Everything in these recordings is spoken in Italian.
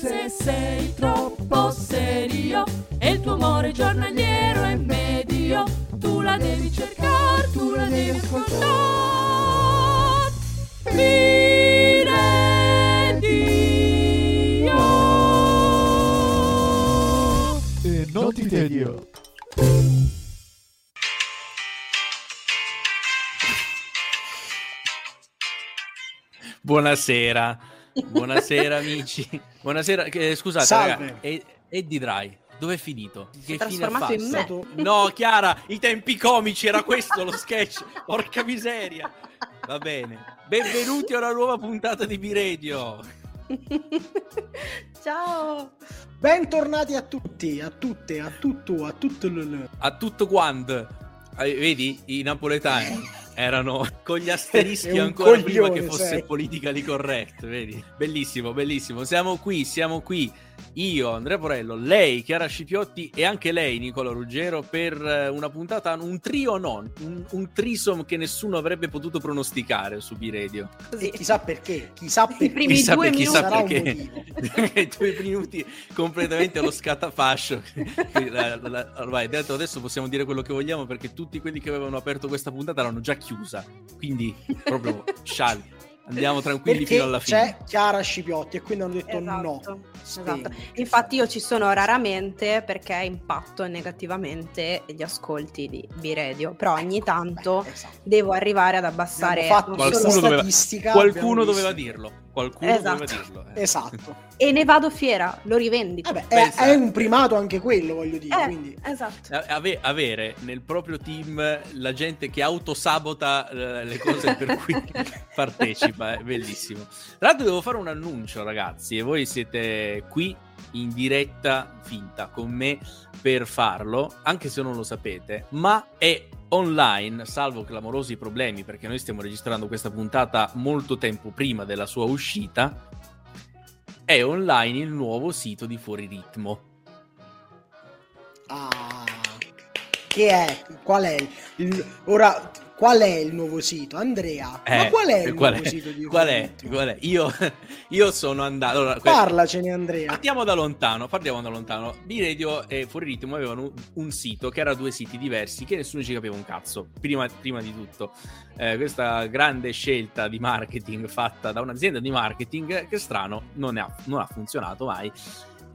Se sei troppo serio e il tuo amore giornaliero è medio, tu la devi cercare, tu la devi ascoltare. Miredio. E non ti tedio. Buonasera, buonasera amici. Buonasera, eh, scusate, Salve. raga, e- Eddie Dry, dove è finito? Che Si è fine ha trasformato in fatto? me. No, Chiara, i tempi comici era questo lo sketch. Porca miseria. Va bene. Benvenuti a una nuova puntata di B-Radio. Ciao. Bentornati a tutti, a tutte, a tutto, a tutto. il- A tutto quando. Eh, Vedi, i napoletani erano con gli asterischi ancora prima coglione, che fosse sei. politically correct, vedi? Bellissimo, bellissimo. Siamo qui, siamo qui. Io, Andrea Porello, lei, Chiara Scipiotti e anche lei, Nicola Ruggero, per eh, una puntata, un trio non, un, un trisom che nessuno avrebbe potuto pronosticare su B-Radio. E chissà perché, chissà perché. primi Chissà, due per- chissà Sarà un perché. motivo. I due minuti completamente allo scatafascio. La- la- la- Ormai detto adesso possiamo dire quello che vogliamo perché tutti quelli che avevano aperto questa puntata l'hanno già chiusa. Quindi proprio scialli. Andiamo tranquilli Perché fino alla fine. c'è Chiara Scipiotti e quindi hanno detto Esatto, no. esatto. Infatti io ci sono raramente perché impatto negativamente gli ascolti di B-Radio, però ogni tanto Beh, esatto. devo arrivare ad abbassare Qualcuno doveva- statistica. Qualcuno doveva dirlo. Qualcuno Esatto. doveva dirlo. eh. Esatto. e ne vado fiera, lo rivendico. Vabbè, è, è un primato anche quello, voglio dire. Eh, Quindi. esatto. A- ave- avere nel proprio team la gente che autosabota eh, le cose per cui partecipa è bellissimo. Tra l'altro devo fare un annuncio ragazzi e voi siete qui in diretta finta con me per farlo, anche se non lo sapete, ma è online, salvo clamorosi problemi perché noi stiamo registrando questa puntata molto tempo prima della sua uscita, è online il nuovo sito di Fuori Ritmo. Ah, che è? Qual è? Il, ora, qual è il nuovo sito? Andrea, ma Eh, qual è il qual nuovo è? sito di Qual è? Qual è? Io, io sono andato. Allora, Parlacene, Andrea. partiamo da lontano. Partiamo da lontano. B-Radio e Fuori Ritmo avevano un, un sito che era due siti diversi che nessuno ci capiva un cazzo. Prima, prima di tutto, Eh, questa grande scelta di marketing fatta da un'azienda di marketing che strano non, ha, non ha funzionato mai.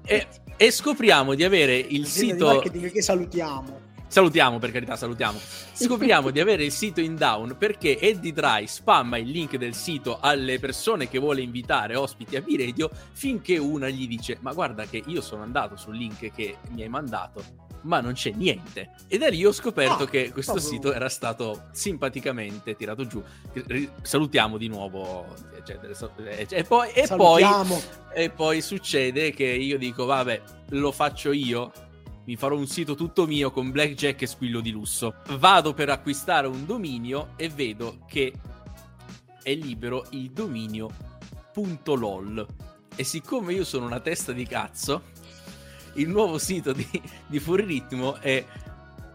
E, e scopriamo di avere il L'azienda di sito. marketing che salutiamo. Salutiamo per carità, salutiamo. Scopriamo di avere il sito in down perché Eddie Dry spamma il link del sito alle persone che vuole invitare ospiti a B-Radio finché una gli dice ma guarda che io sono andato sul link che mi hai mandato ma non c'è niente. E da lì ho scoperto Ah, che questo proprio. sito era stato simpaticamente tirato giù. Salutiamo di nuovo. eccetera. E poi, e poi e poi succede che io dico, vabbè, lo faccio io. Mi farò un sito tutto mio con blackjack e squillo di lusso. Vado per acquistare un dominio e vedo che è libero il dominio .lol. E siccome io sono una testa di cazzo, il nuovo sito di, di Fuoriritmo è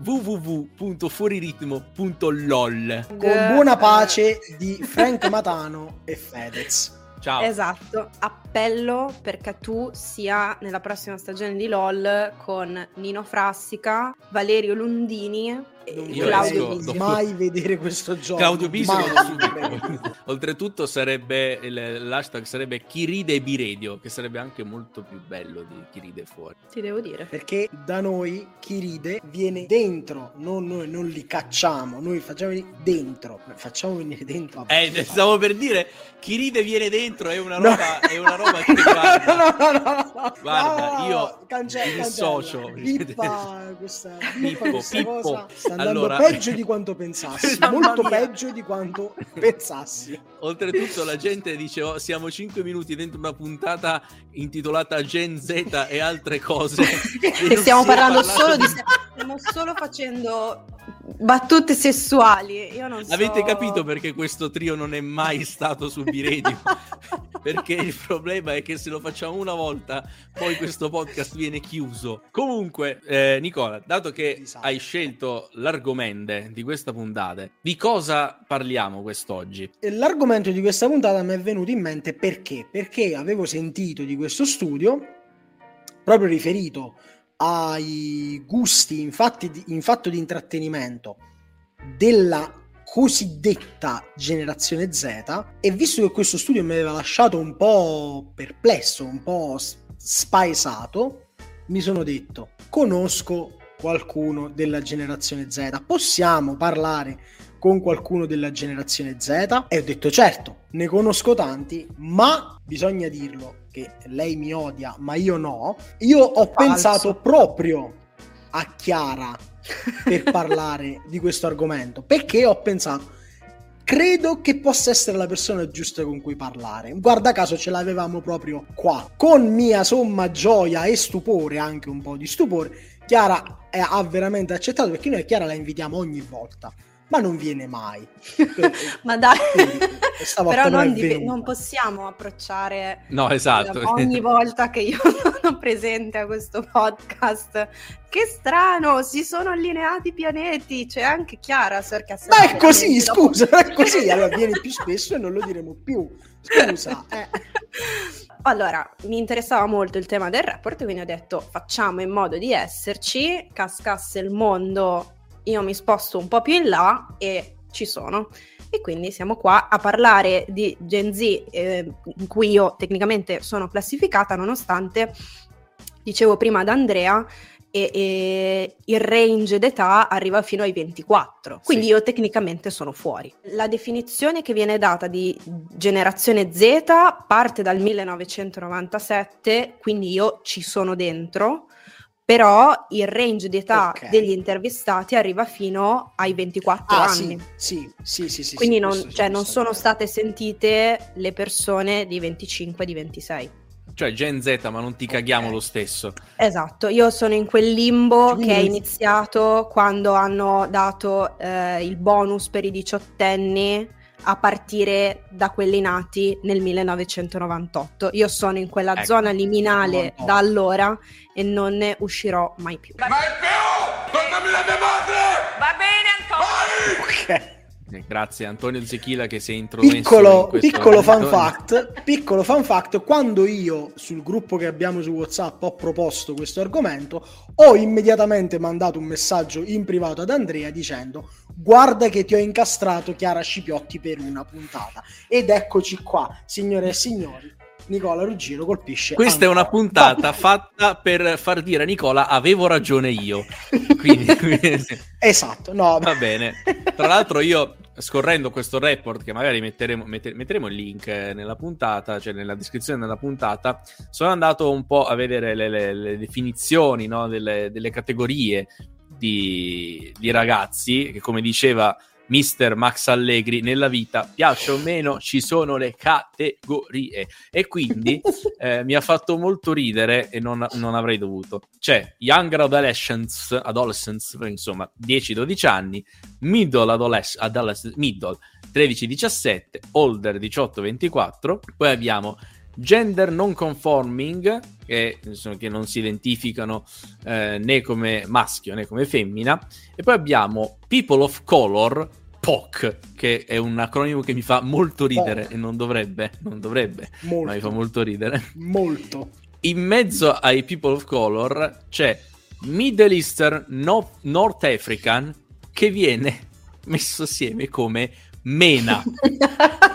www.fuoriritmo.lol. Con buona pace di Frank Matano e Fedez. Ciao. Esatto, appello perché tu sia nella prossima stagione di LOL con Nino Frassica, Valerio Lundini Non Io Claudio esco mai vedere questo gioco. Claudio subito. Oltretutto sarebbe il- l'hashtag sarebbe chi ride e biredio, che sarebbe anche molto più bello di chi ride fuori. Ti devo dire. Perché da noi chi ride viene dentro, non noi non li cacciamo, noi facciamo dentro, facciamo venire dentro. Eh, stavo per dire chi ride viene dentro, è una No. roba, è una roba che guarda. no, no, no, no. Guarda, No, no, no, io cancella, cancella. dissocio. Pippa questa, Pippo, Pippo. Andando Allora- peggio di quanto pensassi, molto peggio di quanto pensassi. Oltretutto la gente dice "Oh, siamo 5 minuti dentro una puntata intitolata Gen Z e altre cose. E stiamo parlando solo di stiamo solo facendo battute sessuali. Io non so. Avete capito perché questo trio non è mai stato su B-Radio? Perché il problema è che se lo facciamo una volta, poi questo podcast viene chiuso. Comunque, eh, Nicola, dato che Esatto. hai scelto l'argomento di questa puntata, di cosa parliamo quest'oggi? L'argomento di questa puntata mi è venuto in mente perché? Perché avevo sentito di questo studio proprio riferito ai gusti infatti di- in fatto di intrattenimento della cosiddetta generazione Z e visto che questo studio mi aveva lasciato un po' perplesso, un po' spaesato, mi sono detto conosco qualcuno della generazione Z, possiamo parlare con qualcuno della generazione Z e ho detto certo, ne conosco tanti, ma bisogna dirlo che lei mi odia, ma io no. Io ho Falso. pensato proprio a Chiara per parlare di questo argomento, perché ho pensato credo che possa essere la persona giusta con cui parlare. Guarda caso ce l'avevamo proprio qua. Con mia somma gioia e stupore, anche un po' di stupore, Chiara eh, ha veramente accettato perché noi Chiara la invitiamo ogni volta, ma non viene mai. Ma dai, però non è non, possiamo approcciare No, esatto. ogni volta che io sono presente a questo podcast. Che strano, si sono allineati i pianeti. C'è anche Chiara, perché Ma è così, scusa, è così. Allora vieni più spesso e non lo diremo più. Scusa, eh. Allora, mi interessava molto il tema del report, quindi ho detto facciamo in modo di esserci, cascasse il mondo, io mi sposto un po' più in là e ci sono. E quindi siamo qua a parlare di Gen Z, eh, in cui io tecnicamente sono classificata, nonostante, dicevo prima ad Andrea, e, e il range d'età arriva fino ai 24, quindi Sì. io tecnicamente sono fuori. La definizione che viene data di generazione Z parte dal 1997, quindi io ci sono dentro, però il range d'età Ok. degli intervistati arriva fino ai 24 Ah, anni. sì, sì, sì, sì, Quindi sì, non, cioè, ci non sono state sentite le persone di 25 di 26. Cioè Gen Z, ma non ti caghiamo Ok. lo stesso. Esatto, io sono in quel limbo Quindi che è iniziato quando hanno dato eh, il bonus per i diciottenni a partire da quelli nati nel 1998. Io sono in quella Ecco. zona liminale 98. da allora e non ne uscirò mai più. Ok. Eh, Grazie Antonio Zechila che si è intromesso in Piccolo, questo piccolo fun ambito. fact, piccolo fun fact, quando io sul gruppo che abbiamo su WhatsApp ho proposto questo argomento, ho immediatamente mandato un messaggio in privato ad Andrea dicendo guarda che ti ho incastrato Chiara Scipiotti per una puntata. Ed eccoci qua, signore e signori, Nicola Ruggero colpisce. Questa è una ancora. puntata fatta per far dire a Nicola avevo ragione io. Quindi. Esatto, no, va bene. Tra l'altro io scorrendo questo report che magari metteremo, mette- metteremo il link eh, nella puntata, cioè nella descrizione della puntata, sono andato un po' a vedere le, le- le definizioni no, delle, delle categorie di, di ragazzi che come diceva Mister Max Allegri nella vita piace o meno ci sono le categorie. E quindi eh, mi ha fatto molto ridere e non, non avrei dovuto. C'è Younger Adolescents, adolescents insomma 10-12 anni, Middle adolesc- adolesc- Middle 13-17, Older 18-24, poi abbiamo Gender non conforming, che, insomma, che non si identificano eh, né come maschio né come femmina, e poi abbiamo People of Color, POC, che è un acronimo che mi fa molto ridere POC. e non dovrebbe, non dovrebbe, molto, ma mi fa molto ridere. molto. In mezzo ai People of Color c'è Middle Eastern No- North African che viene messo assieme come Mena.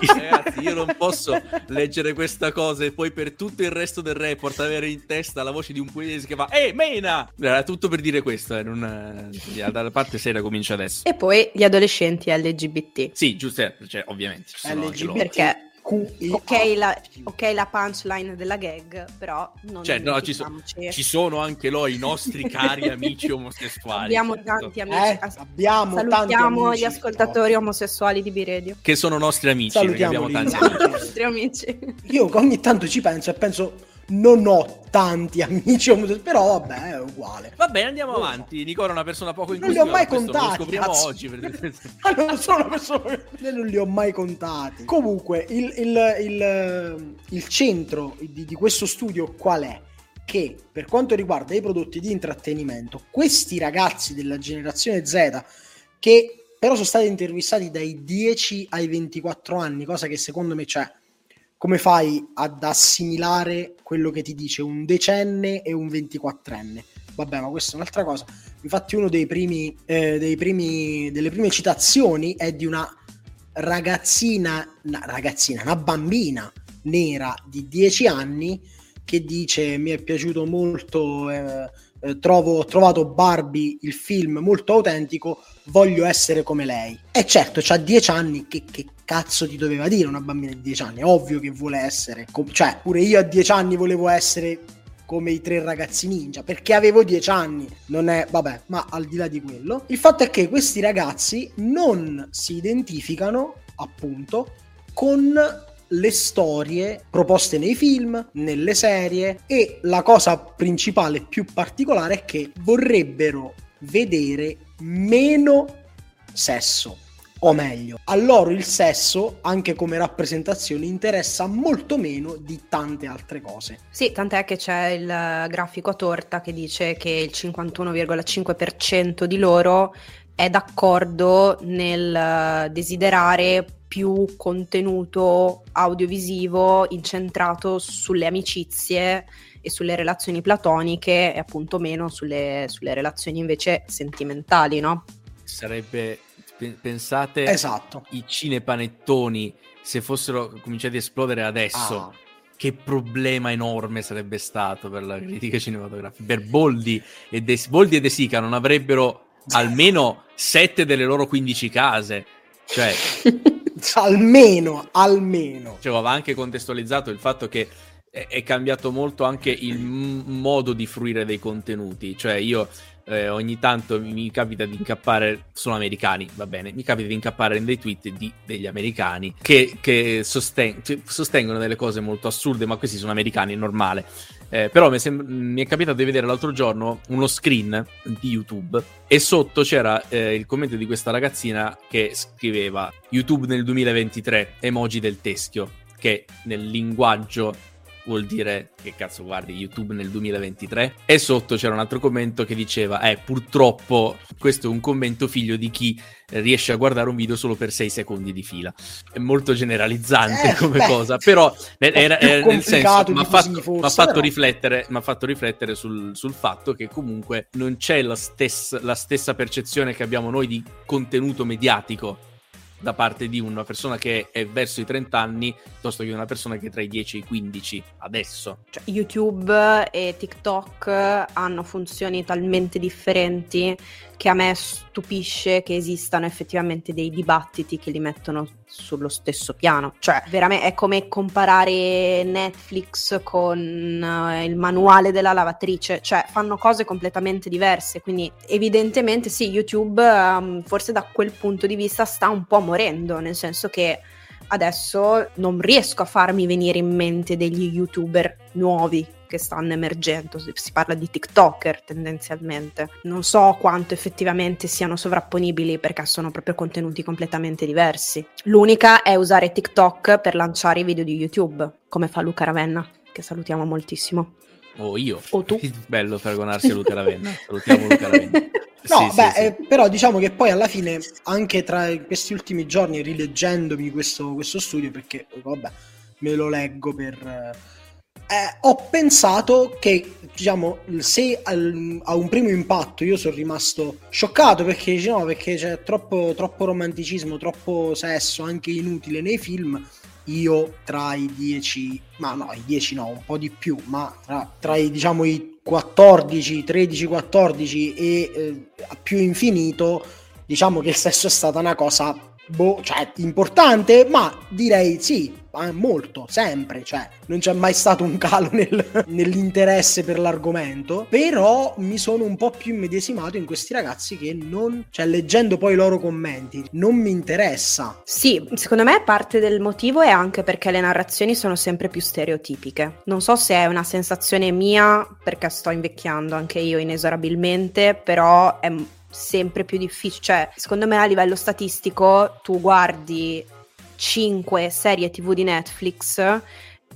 Ragazzi, io non posso leggere questa cosa e poi per tutto il resto del report avere in testa la voce di un pugliese che fa Ehi, Mena! Era tutto per dire questo, eh, non, eh, dalla parte seria comincia adesso. E poi gli adolescenti LGBT. Sì, giusto, cioè, ovviamente. LGBT. Perché. Ok la, ok la punchline della gag, però non Cioè, no, ci, so- dimentichiamoci. ci sono anche loro i nostri cari amici omosessuali. Abbiamo certo. tanti amici. Eh, As- abbiamo tanti Salutiamo amici. gli ascoltatori omosessuali di B-Radio. Che sono nostri amici, perché abbiamo tanti amici. Nostri amici. Io ogni tanto ci penso e penso, non ho tanti amici però vabbè, è uguale. Va bene, andiamo avanti. Nicola è una persona poco Non li ho mai contati, Lo scopriamo cazzo. oggi. perché- Ma non sono una persona non li ho mai contati. Comunque, il, il- il- il centro di, di questo studio qual è? Che per quanto riguarda i prodotti di intrattenimento, questi ragazzi della generazione Z, che però sono stati intervistati dai 10 ai 24 anni, cosa che secondo me c'è. Come fai ad assimilare quello che ti dice un decenne e un 24enne? Vabbè, ma questa è un'altra cosa. Infatti, uno dei primi, eh, dei primi, delle prime citazioni è di una ragazzina, una ragazzina, una bambina nera di 10 anni che dice: Mi è piaciuto molto. eh, eh, trovo, ho trovato Barbie il film molto autentico. Voglio essere come lei. E certo, c'ha 10 anni. Che, che cazzo ti doveva dire una bambina di 10 anni? Ovvio che vuole essere. com- cioè, pure io a 10 anni volevo essere come i tre ragazzi ninja perché avevo 10 anni non è vabbè ma al di là di quello il fatto è che questi ragazzi non si identificano appunto con le storie proposte nei film, nelle serie e la cosa principale più particolare è che vorrebbero vedere meno sesso. O meglio, a loro il sesso, anche come rappresentazione, interessa molto meno di tante altre cose. Sì, tant'è che c'è il grafico a torta che dice che il 51,5% di loro è d'accordo nel eh, desiderare più contenuto audiovisivo incentrato sulle amicizie e sulle relazioni platoniche e appunto meno sulle, sulle relazioni invece sentimentali, no? Sarebbe. pe- Pensate Esatto. i cinepanettoni se fossero cominciati a esplodere adesso. Ah. Che problema enorme sarebbe stato per la critica cinematografica. Per Boldi e De, Boldi e De Sica non avrebbero almeno 7 delle loro 15 case. Cioè, almeno, almeno. cioè, va anche contestualizzato il fatto che è, cambiato molto anche il m- modo di fruire dei contenuti. Cioè, io eh, ogni tanto mi, capita di incappare, sono americani, va bene, mi capita di incappare in dei tweet di, degli americani che, che sosten- sostengono delle cose molto assurde, ma questi sono americani, è normale. Eh, però mi, sem- mi è capitato di vedere l'altro giorno uno screen di YouTube e sotto c'era eh, il commento di questa ragazzina che scriveva YouTube nel 2023, emoji del teschio, che nel linguaggio vuol dire che cazzo guardi YouTube nel 2023 e sotto c'era un altro commento che diceva eh purtroppo questo è un commento figlio di chi riesce a guardare un video solo per 6 secondi di fila è molto generalizzante Eh, come beh, cosa però era, era nel senso mi ha fatto, forse, fatto però. riflettere, fatto riflettere sul, sul fatto che comunque non c'è la stessa, la stessa percezione che abbiamo noi di contenuto mediatico da parte di una persona che è verso i 30 anni piuttosto che una persona che è tra i 10 e i 15 adesso. Cioè, YouTube e TikTok hanno funzioni talmente differenti che a me stupisce che esistano effettivamente dei dibattiti che li mettono sullo stesso piano. Cioè, veramente è come comparare Netflix con eh, il manuale della lavatrice, cioè fanno cose completamente diverse, quindi evidentemente sì, YouTube ehm, forse da quel punto di vista sta un po' morendo, nel senso che adesso non riesco a farmi venire in mente degli youtuber nuovi che stanno emergendo, si si parla di TikToker tendenzialmente. Non so quanto effettivamente siano sovrapponibili perché sono proprio contenuti completamente diversi. L'unica è usare TikTok per lanciare i video di YouTube, come fa Luca Ravenna, che salutiamo moltissimo. O io. O tu. Bello paragonarsi a Luca Ravenna. Salutiamo Luca Ravenna. No, Sì, beh, sì. eh, però diciamo che poi alla fine, anche tra questi ultimi giorni, rileggendomi questo, questo studio, perché vabbè, me lo leggo per... eh, ho pensato che, diciamo, se al- a un primo impatto io sono rimasto scioccato perché, no, perché c'è troppo, troppo romanticismo, troppo sesso, anche inutile nei film. Io tra i 10, ma no, i 10 no, un po' di più, ma tra, tra i diciamo i 14, 13, 14 e eh, più infinito, diciamo che il sesso è stata una cosa boh, cioè, importante, ma direi sì, molto, sempre, cioè non c'è mai stato un calo nel, nell'interesse per l'argomento, però mi sono un po' più immedesimato in questi ragazzi che non, cioè leggendo poi i loro commenti, non mi interessa. Sì, secondo me parte del motivo è anche perché le narrazioni sono sempre più stereotipiche. Non so se è una sensazione mia, perché sto invecchiando anche io inesorabilmente, però è sempre più difficile. Cioè, secondo me a livello statistico tu guardi 5 serie tv di Netflix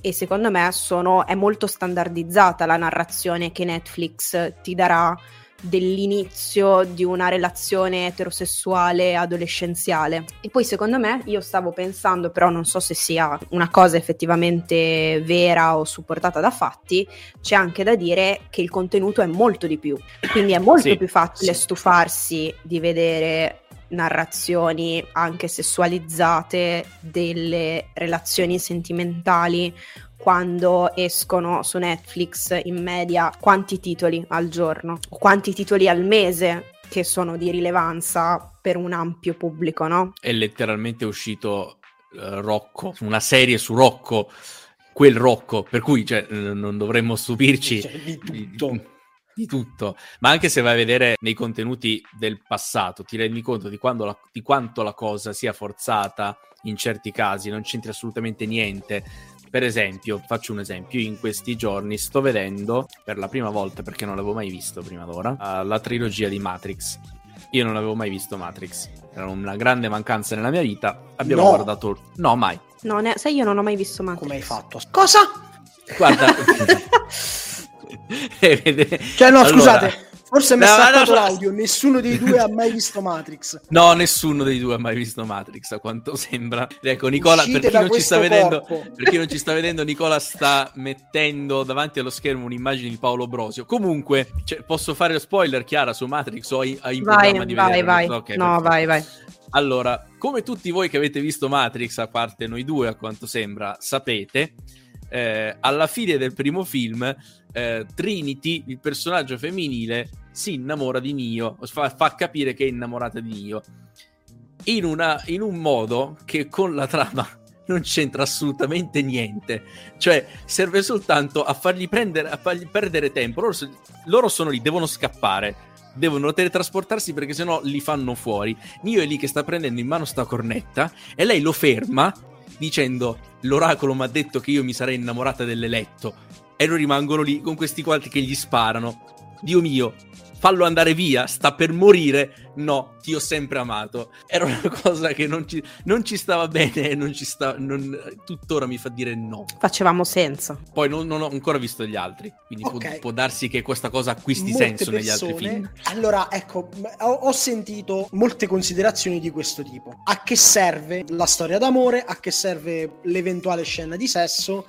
e secondo me sono, è molto standardizzata la narrazione che Netflix ti darà dell'inizio di una relazione eterosessuale adolescenziale. E poi secondo me io stavo pensando, però non so se sia una cosa effettivamente vera o supportata da fatti, c'è anche da dire che il contenuto è molto di più. Quindi è molto sì, più facile sì. stufarsi di vedere narrazioni anche sessualizzate delle relazioni sentimentali quando escono su Netflix in media quanti titoli al giorno, quanti titoli al mese che sono di rilevanza per un ampio pubblico, no? È letteralmente uscito uh, Rocco, una serie su Rocco, quel Rocco, per cui cioè, non dovremmo stupirci cioè, di tutto di tutto, ma anche se vai a vedere nei contenuti del passato, ti rendi conto di, la, di quanto la cosa sia forzata in certi casi, non c'entra assolutamente niente. Per esempio, faccio un esempio, in questi giorni sto vedendo per la prima volta, perché non l'avevo mai visto prima d'ora, uh, la trilogia di Matrix. Io non avevo mai visto Matrix, era una grande mancanza nella mia vita. Abbiamo no. guardato... No, mai. No, ne... sai, io non ho mai visto Matrix. Come hai fatto? Cosa? Guarda... cioè, no, allora, scusate. Forse mi è no, no, l'audio, nessuno dei due ha mai visto Matrix. No, nessuno dei due ha mai visto Matrix, a quanto sembra. Ecco, Nicola, per chi, non ci sta vedendo, per chi non ci sta vedendo, Nicola sta mettendo davanti allo schermo un'immagine di Paolo Brosio. Comunque, cioè, posso fare lo spoiler, Chiara, su Matrix o hai, hai in vai, programma di vai, Vai, okay, no, perfetto. vai, vai. Allora, come tutti voi che avete visto Matrix, a parte noi due, a quanto sembra, sapete, eh, alla fine del primo film eh, Trinity, il personaggio femminile, si innamora di Nio, fa, fa capire che è innamorata di Nio, in, in un modo che con la trama non c'entra assolutamente niente. Cioè, serve soltanto a fargli, prendere, a fargli perdere tempo. Loro, loro, sono lì, devono scappare. Devono teletrasportarsi perché sennò li fanno fuori. Nio è lì che sta prendendo in mano sta cornetta e lei lo ferma dicendo: L'oracolo mi ha detto che io mi sarei innamorata dell'eletto e loro rimangono lì con questi quattro che gli sparano. Dio mio, fallo andare via, sta per morire. No, ti ho sempre amato. Era una cosa che non ci, non ci stava bene e non ci sta, non, tuttora mi fa dire no. Facevamo senza. Poi non, non ho ancora visto gli altri, quindi okay. può, può, darsi che questa cosa acquisti molte senso persone, negli altri film. Allora, ecco, ho, ho sentito molte considerazioni di questo tipo. A che serve la storia d'amore? A che serve l'eventuale scena di sesso?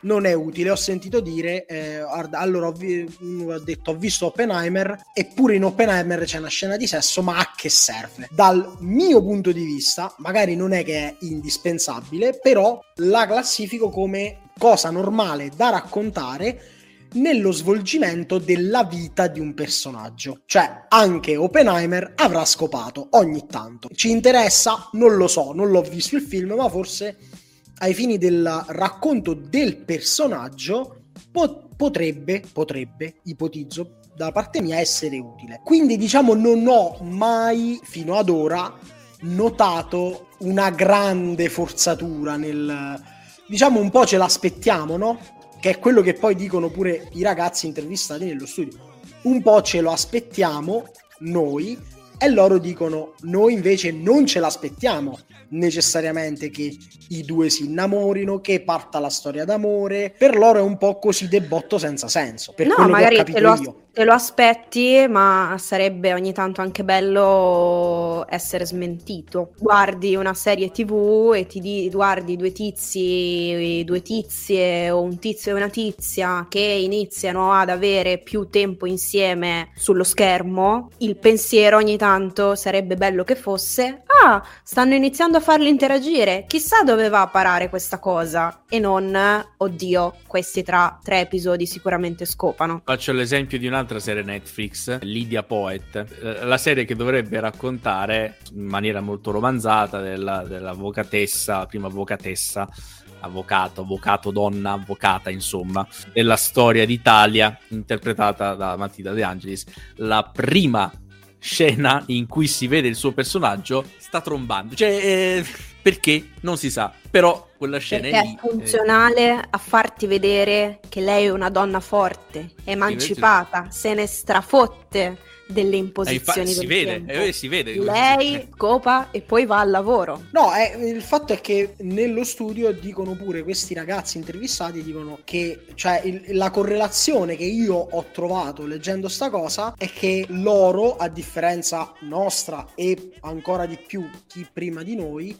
Non è utile. Ho sentito dire, eh, allora ho, vi- ho, detto, ho visto Oppenheimer, eppure in Oppenheimer c'è una scena di sesso, ma a che serve? Dal mio punto di vista, magari non è che è indispensabile, però la classifico come cosa normale da raccontare nello svolgimento della vita di un personaggio. Cioè, anche Oppenheimer avrà scopato ogni tanto. Ci interessa? Non lo so, non l'ho visto il film, ma forse ai fini del racconto del personaggio po- potrebbe, potrebbe, ipotizzo, da parte mia essere utile. Quindi diciamo non ho mai fino ad ora notato una grande forzatura nel diciamo un po' ce l'aspettiamo, no? Che è quello che poi dicono pure i ragazzi intervistati nello studio. Un po' ce lo aspettiamo noi e loro dicono noi invece non ce l'aspettiamo necessariamente che i due si innamorino, che parta la storia d'amore. Per loro è un po' così debotto senza senso. Per no, magari te lo, as- te lo, aspetti, ma sarebbe ogni tanto anche bello essere smentito. Guardi una serie TV e ti di- guardi due tizi, due tizie o un tizio e una tizia che iniziano ad avere più tempo insieme sullo schermo. Il pensiero ogni tanto sarebbe bello che fosse ah, stanno iniziando a farli interagire, chissà dove va a parare questa cosa e non, oddio, questi tra tre episodi sicuramente scopano. Faccio l'esempio di un'altra serie Netflix, Lydia Poet, eh, la serie che dovrebbe raccontare in maniera molto romanzata della, dell'avvocatessa, prima avvocatessa, avvocato, avvocato, donna, avvocata, insomma, della storia d'Italia interpretata da Matilda De Angelis, la prima scena in cui si vede il suo personaggio sta trombando. Cioè, eh, perché? Non si sa. Però quella scena Perché è, lì, funzionale a farti vedere che lei è una donna forte, emancipata, se ne strafotte delle eh, imposizioni infa- si vede, eh, si vede. Lei scopa e poi va al lavoro. No, è- il fatto è che nello studio dicono pure questi ragazzi intervistati dicono che cioè il- la correlazione che io ho trovato leggendo sta cosa è che loro, a differenza nostra e ancora di più chi prima di noi,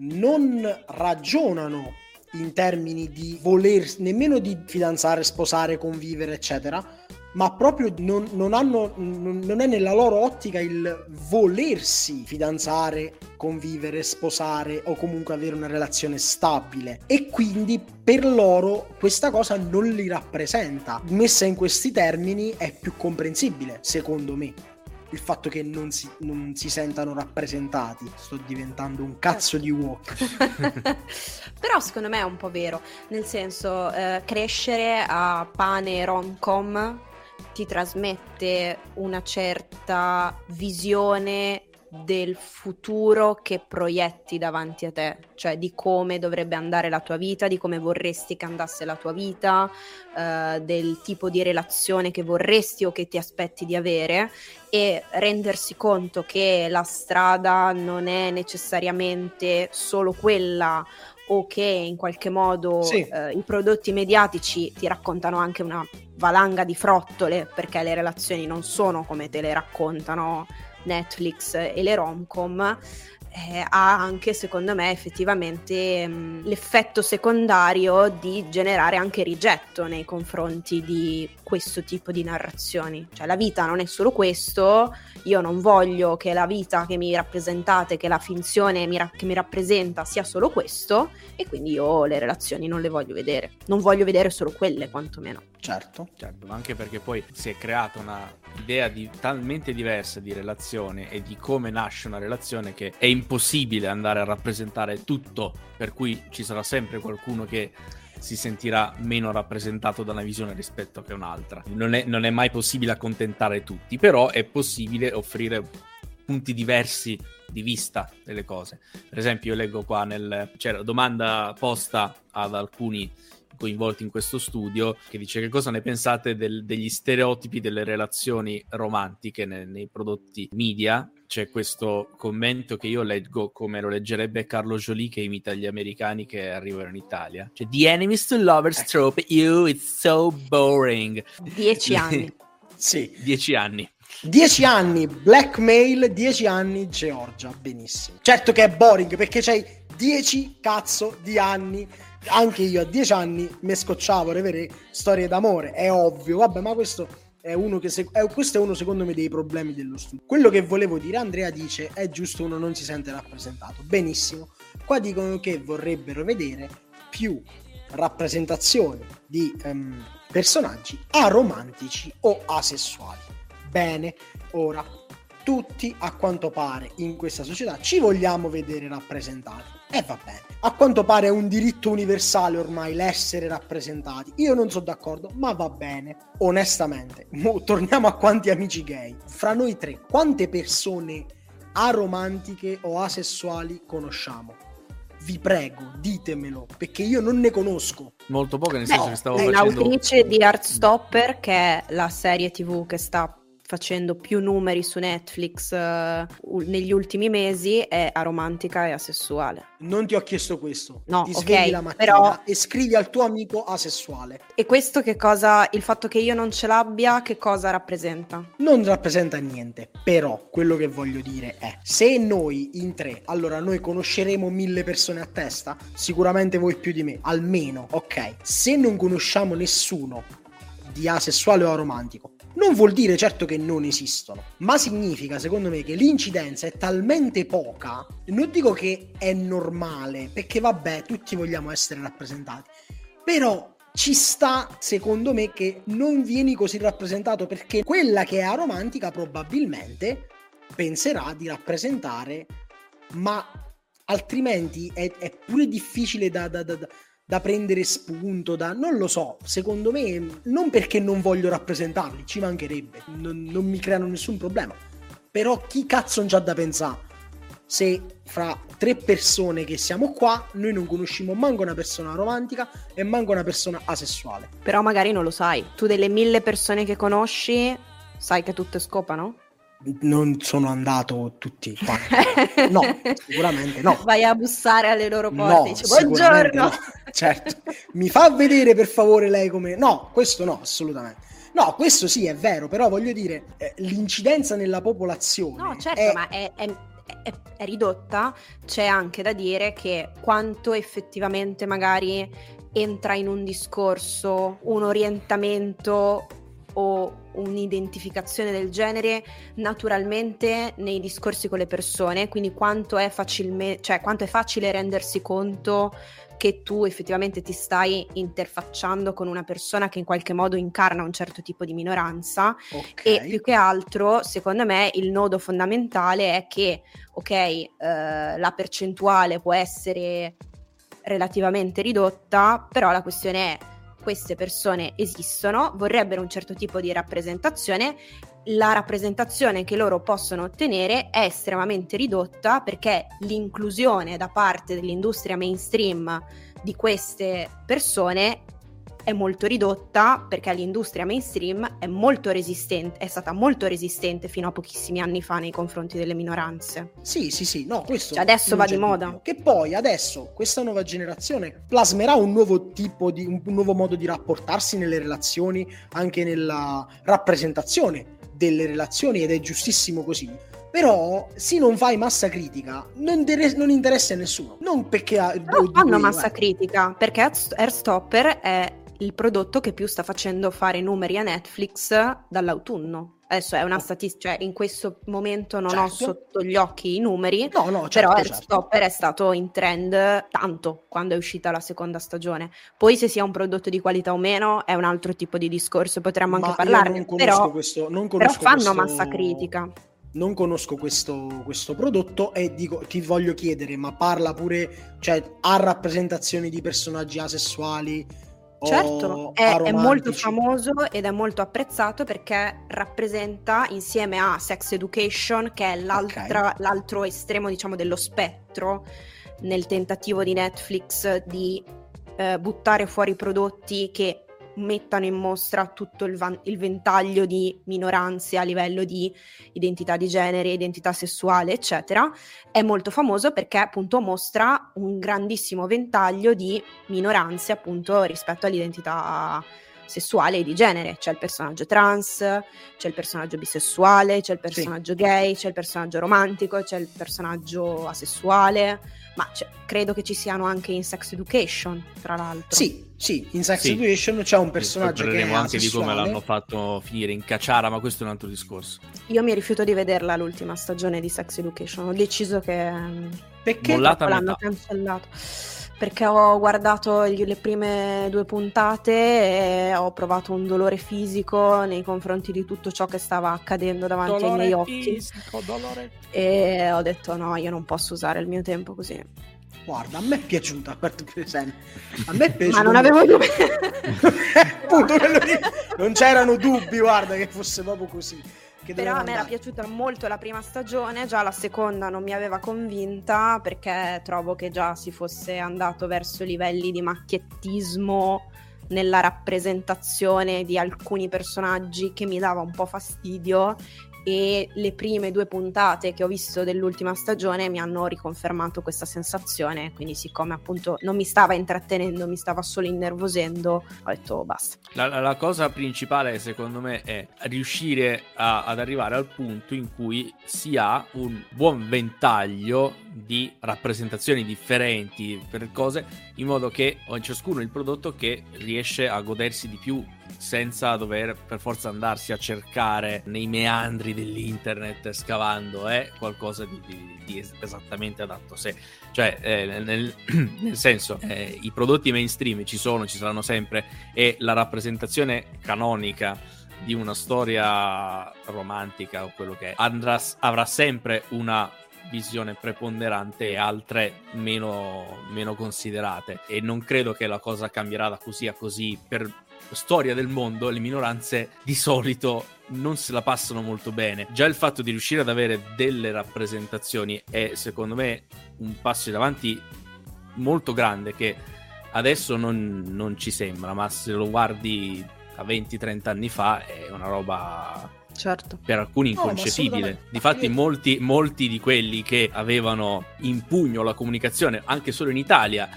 non ragionano in termini di voler nemmeno di fidanzare, sposare, convivere, eccetera, ma proprio non, non hanno, non, non è nella loro ottica il volersi fidanzare, convivere, sposare o comunque avere una relazione stabile. E quindi per loro questa cosa non li rappresenta. Messa in questi termini è più comprensibile, secondo me. Il fatto che non si, non si sentano rappresentati. Sto diventando un cazzo di walk. Però secondo me è un po' vero, nel senso eh, crescere a pane rom-com ti trasmette una certa visione del futuro che proietti davanti a te, cioè di come dovrebbe andare la tua vita, di come vorresti che andasse la tua vita, eh, del tipo di relazione che vorresti o che ti aspetti di avere e rendersi conto che la strada non è necessariamente solo quella o che in qualche modo Sì. eh, i prodotti mediatici ti raccontano anche una valanga di frottole perché le relazioni non sono come te le raccontano Netflix e le romcom eh, ha anche secondo me effettivamente mh, l'effetto secondario di generare anche rigetto nei confronti di questo tipo di narrazioni. Cioè la vita non è solo questo. Io non voglio che la vita che mi rappresentate che la finzione mi ra- che mi rappresenta sia solo questo. E quindi io le relazioni non le voglio vedere. Non voglio vedere solo quelle quantomeno. Certo. Certo, ma anche perché poi si è creata una idea di, talmente diversa di relazione e di come nasce una relazione che è impossibile andare a rappresentare tutto, per cui ci sarà sempre qualcuno che si sentirà meno rappresentato da una visione rispetto che un'altra. Non è, non è mai possibile accontentare tutti, però è possibile offrire punti diversi di vista delle cose. Per esempio, io leggo qua nel c'è la domanda posta ad alcuni coinvolti in questo studio che dice che cosa ne pensate del- degli stereotipi delle relazioni romantiche ne- nei prodotti media. C'è questo commento che io leggo come lo leggerebbe Carlo Jolie che imita gli americani che arrivano in Italia. Cioè, the enemies to lovers trope, you, it's so boring. dieci anni Sì. Dieci anni. 10 anni blackmail, 10 anni Georgia, benissimo. Certo che è boring perché c'hai 10 cazzo di anni. Anche io a 10 anni mi scocciavo vedere storie d'amore, è ovvio. Vabbè, ma questo è uno che se- è, questo è uno secondo me dei problemi dello studio. Quello che volevo dire, Andrea dice è giusto uno non si sente rappresentato. Benissimo. Qua dicono che vorrebbero vedere più rappresentazione di ehm, personaggi aromantici o asessuali. Bene, ora tutti a quanto pare in questa società ci vogliamo vedere rappresentati. E va bene. A quanto pare è un diritto universale ormai l'essere rappresentati. Io non sono d'accordo, ma va bene. Onestamente, mo torniamo a quanti amici gay. Fra noi tre, quante persone aromantiche o asessuali conosciamo? Vi prego, ditemelo, perché io non ne conosco. Molto poco, nel Beh, senso che stavo è facendo... l'autrice di Heartstopper che è la serie tv che sta facendo più numeri su Netflix eh, u- negli ultimi mesi è aromantica e asessuale Non ti ho chiesto questo. No, ti ok, svegli la mattina però- e scrivi al tuo amico asessuale. e questo che cosa il fatto che io non ce l'abbia che cosa rappresenta non rappresenta niente, però quello che voglio dire è se noi in tre, allora noi conosceremo mille persone a testa, sicuramente voi più di me, almeno, ok. Se non conosciamo nessuno di asessuale o aromantico, Non vuol dire certo che non esistono, ma significa secondo me che l'incidenza è talmente poca, non dico che è normale, perché vabbè, tutti vogliamo essere rappresentati, però ci sta, secondo me, che non vieni così rappresentato perché quella che è aromantica probabilmente penserà di rappresentare, ma altrimenti è, è pure difficile da, da, da, da, prendere spunto, da, non lo so, secondo me, non perché non voglio rappresentarli, ci mancherebbe, non, non mi creano nessun problema, però chi cazzo non c'ha da pensare? se fra tre persone che siamo qua noi non conosciamo manco una persona romantica e manco una persona asessuale. Però magari non lo sai. Tu delle mille persone che conosci sai che tutte scopano? Non sono andato tutti qua. No, sicuramente no. Vai a bussare alle loro porte no, dici buongiorno. No. Certo. Mi fa vedere per favore lei come... No, questo no, assolutamente. No, questo sì è vero, però voglio dire, eh, l'incidenza nella popolazione... No, certo, è... ma è è, è ridotta, c'è anche da dire che quanto effettivamente magari entra in un discorso, un orientamento o un'identificazione del genere naturalmente nei discorsi con le persone, quindi quanto è, facilme- cioè, quanto è facile rendersi conto che tu effettivamente ti stai interfacciando con una persona che in qualche modo incarna un certo tipo di minoranza okay. e più che altro secondo me il nodo fondamentale è che ok eh, la percentuale può essere relativamente ridotta però la questione è queste persone esistono, vorrebbero un certo tipo di rappresentazione. La rappresentazione che loro possono ottenere è estremamente ridotta perché l'inclusione da parte dell'industria mainstream di queste persone è molto ridotta perché l'industria mainstream è molto resistente, è stata molto resistente fino a pochissimi anni fa nei confronti delle minoranze. Sì, sì, sì, no, questo cioè adesso va di moda. Dubbio. Che poi adesso questa nuova generazione plasmerà un nuovo tipo di un nuovo modo di rapportarsi nelle relazioni, anche nella rappresentazione delle relazioni ed è giustissimo così. Però se non fai massa critica non, inter- non interessa a nessuno. Non perché ha, non fanno massa eh. critica, perché Airstopper è il prodotto che più sta facendo fare numeri a Netflix dall'autunno. Adesso è una oh. statistica, cioè in questo momento non certo. ho sotto gli occhi i numeri, no, no, certo, però Airstopper certo. è stato in trend tanto quando è uscita la seconda stagione. Poi se sia un prodotto di qualità o meno è un altro tipo di discorso, potremmo anche parlarne, però, questo, però fanno questo... massa critica non conosco questo, questo, prodotto e dico, ti voglio chiedere, ma parla pure, cioè ha rappresentazioni di personaggi asessuali? Certo, è, è, molto famoso ed è molto apprezzato perché rappresenta insieme a Sex Education, che è okay. l'altro estremo, diciamo, dello spettro nel tentativo di Netflix di eh, buttare fuori prodotti che mettano in mostra tutto il, van- il, ventaglio di minoranze a livello di identità di genere, identità sessuale, eccetera, è molto famoso perché appunto mostra un grandissimo ventaglio di minoranze appunto rispetto all'identità sessuale e di genere. C'è il personaggio trans, c'è il personaggio bisessuale, c'è il personaggio sì. gay, c'è il personaggio romantico, c'è il personaggio asessuale ma cioè, credo che ci siano anche in Sex Education, tra l'altro. Sì, sì, in Sex sì. Education c'è un personaggio che è anche di come l'hanno fatto finire in cacciara, ma questo è un altro discorso. Io mi rifiuto di vederla l'ultima stagione di Sex Education, ho deciso che perché l'hanno cancellato perché ho guardato le prime due puntate e ho provato un dolore fisico nei confronti di tutto ciò che stava accadendo davanti dolore ai miei occhi. Fisico, dolore. E ho detto no, io non posso usare il mio tempo così. Guarda, a me è piaciuta, a me è piaciuta. Ma non avevo dubbi. Appunto, non c'erano dubbi, guarda, che fosse proprio così. Però a me era piaciuta molto la prima stagione, già la seconda non mi aveva convinta perché trovo che già si fosse andato verso livelli di macchiettismo nella rappresentazione di alcuni personaggi che mi dava un po' fastidio e le prime due puntate che ho visto dell'ultima stagione mi hanno riconfermato questa sensazione, quindi siccome appunto non mi stava intrattenendo, mi stava solo innervosendo, ho detto oh, basta. La, la, cosa principale secondo me è riuscire a, ad arrivare al punto in cui si ha un buon ventaglio di rappresentazioni differenti per cose in modo che ciascuno il prodotto che riesce a godersi di più senza dover per forza andarsi a cercare nei meandri dell'internet scavando, è qualcosa di, di, di esattamente adatto sé. Cioè, eh, nel, nel, senso, eh, i prodotti mainstream ci sono, ci saranno sempre e la rappresentazione canonica di una storia romantica o quello che è andrà, avrà sempre una visione preponderante e altre meno, meno considerate e non credo che la cosa cambierà da così a così per storia del mondo le minoranze di solito non se la passano molto bene. Già il fatto di riuscire ad avere delle rappresentazioni è secondo me un passo in avanti molto grande che adesso non, non ci sembra, ma se lo guardi a 20-30 anni fa è una roba certo. per alcuni inconcepibile. No, Difatti, io... molti, molti di quelli che avevano in pugno la comunicazione, anche solo in Italia,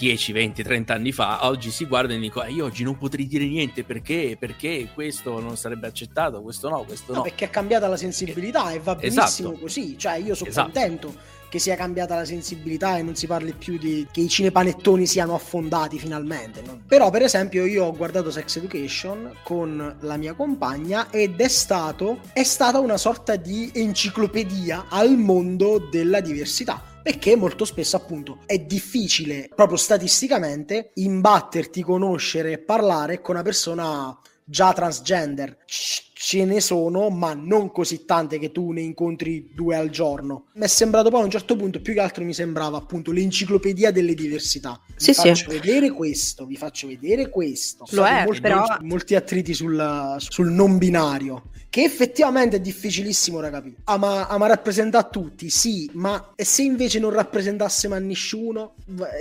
10, 20, 30 anni fa, oggi si guardano e dicono: Io oggi non potrei dire niente perché? Perché questo non sarebbe accettato, questo no, questo no. no. Perché è cambiata la sensibilità e va benissimo esatto. così. Cioè, io sono esatto. contento che sia cambiata la sensibilità e non si parli più di che i cinepanettoni siano affondati finalmente. No? Però, per esempio, io ho guardato Sex Education con la mia compagna ed è stato è stata una sorta di enciclopedia al mondo della diversità perché molto spesso appunto è difficile proprio statisticamente imbatterti, conoscere e parlare con una persona già transgender. Ce ne sono, ma non così tante che tu ne incontri due al giorno. Mi è sembrato poi a un certo punto, più che altro mi sembrava appunto l'enciclopedia delle diversità. Vi sì, faccio sì. vedere questo, vi faccio vedere questo. Lo è, molti, però... molti attriti sul, sul non binario che effettivamente è difficilissimo da capire. Ama, ama rappresentare tutti, sì, ma e se invece non rappresentasse ma nessuno?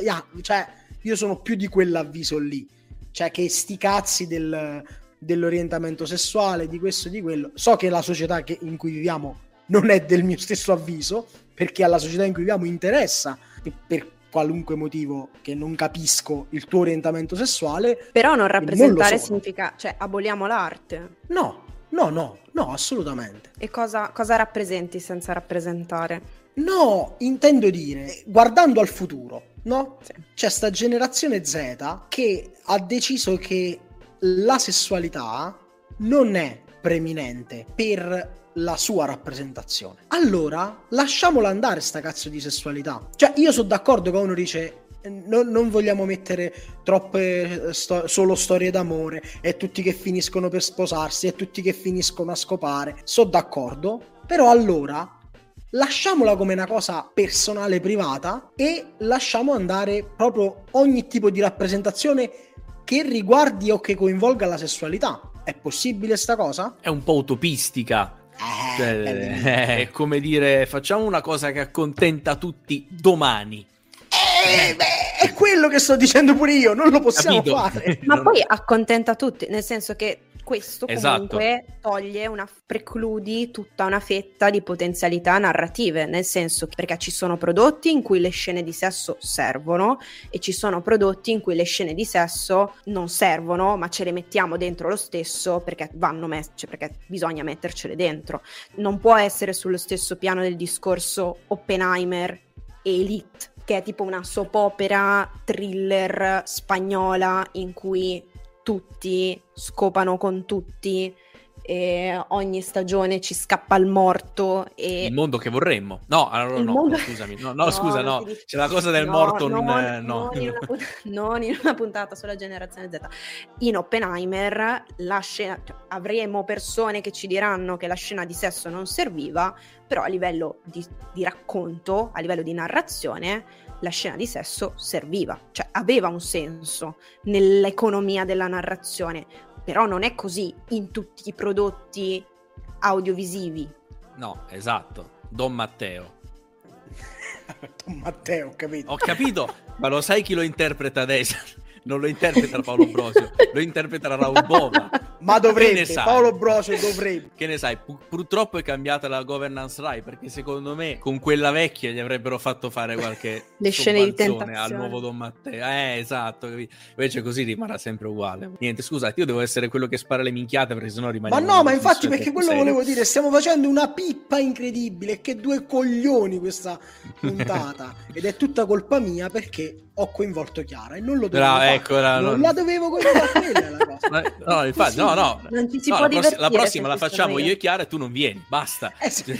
Yeah, cioè, io sono più di quell'avviso lì. Cioè, che sti cazzi del, dell'orientamento sessuale, di questo e di quello. So che la società che, in cui viviamo non è del mio stesso avviso, perché alla società in cui viviamo interessa, per qualunque motivo che non capisco il tuo orientamento sessuale. Però non rappresentare non significa, cioè aboliamo l'arte. No, No, no, no, assolutamente. E cosa, cosa rappresenti senza rappresentare? No, intendo dire, guardando al futuro, no? Sì. C'è sta generazione Z che ha deciso che la sessualità non è preminente per la sua rappresentazione. Allora, lasciamola andare sta cazzo di sessualità. Cioè, io sono d'accordo che uno dice non, non, vogliamo mettere troppe eh, sto- solo storie d'amore e tutti che finiscono per sposarsi e tutti che finiscono a scopare. Sono d'accordo, però allora lasciamola come una cosa personale privata e lasciamo andare proprio ogni tipo di rappresentazione che riguardi o che coinvolga la sessualità. È possibile sta cosa? È un po' utopistica. Eh, cioè, è come dire facciamo una cosa che accontenta tutti domani eh, beh, è quello che sto dicendo pure io, non lo possiamo Capito? fare. Ma poi accontenta tutti, nel senso che questo comunque esatto. toglie una precludi tutta una fetta di potenzialità narrative, nel senso che perché ci sono prodotti in cui le scene di sesso servono e ci sono prodotti in cui le scene di sesso non servono, ma ce le mettiamo dentro lo stesso perché vanno messe, cioè perché bisogna mettercele dentro. Non può essere sullo stesso piano del discorso Oppenheimer e Elite che è tipo una soap opera thriller spagnola in cui tutti scopano con tutti e ogni stagione ci scappa il morto. E... Il mondo che vorremmo. No, allora no, mondo... scusami. No, no, no scusa, no. Dice... C'è la cosa del no, morto. Non, no. Non, in punt- non, in una puntata sulla generazione Z. In Oppenheimer la scena, cioè, avremo persone che ci diranno che la scena di sesso non serviva, però a livello di, di racconto, a livello di narrazione, la scena di sesso serviva, cioè aveva un senso nell'economia della narrazione però non è così in tutti i prodotti audiovisivi. No, esatto. Don Matteo. Don Matteo, ho capito. Ho capito, ma lo sai chi lo interpreta adesso? non lo interpreta Paolo Brosio, lo interpreta Raul Bova. Ma dovrebbe, Paolo Brosio dovrebbe. Che ne sai, purtroppo è cambiata la governance Rai, perché secondo me con quella vecchia gli avrebbero fatto fare qualche Le scene di tentazione al nuovo Don Matteo. Eh, esatto, invece così rimarrà sempre uguale. Niente, scusate, io devo essere quello che spara le minchiate perché sennò rimane Ma no, ma infatti perché quello serio. volevo dire, stiamo facendo una pippa incredibile, che due coglioni questa puntata ed è tutta colpa mia perché ho coinvolto Chiara e non lo dovevo Bravo, ecco, era- non non- la dovevo coinvolgere la cosa. No, infatti, no, no. Non ci si No, può la, prossi- la prossima la ci facciamo io e Chiara e tu non vieni, basta. Eh sì.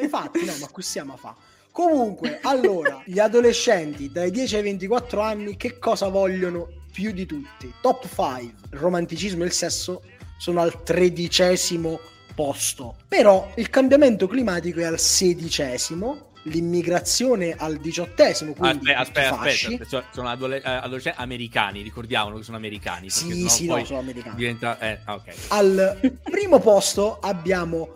Infatti, no, ma qui siamo a fa. Comunque, allora, gli adolescenti dai 10 ai 24 anni che cosa vogliono più di tutti? Top 5, il romanticismo e il sesso sono al tredicesimo posto. Però il cambiamento climatico è al sedicesimo, l'immigrazione al diciottesimo, quindi Aspetta, aspetta, aspetta, sono- adole- eh, adolescenti americani, ricordiamolo che sono americani. Sì, sì, no, sono americani. Diventa... Eh, ah, ok. Al primo posto abbiamo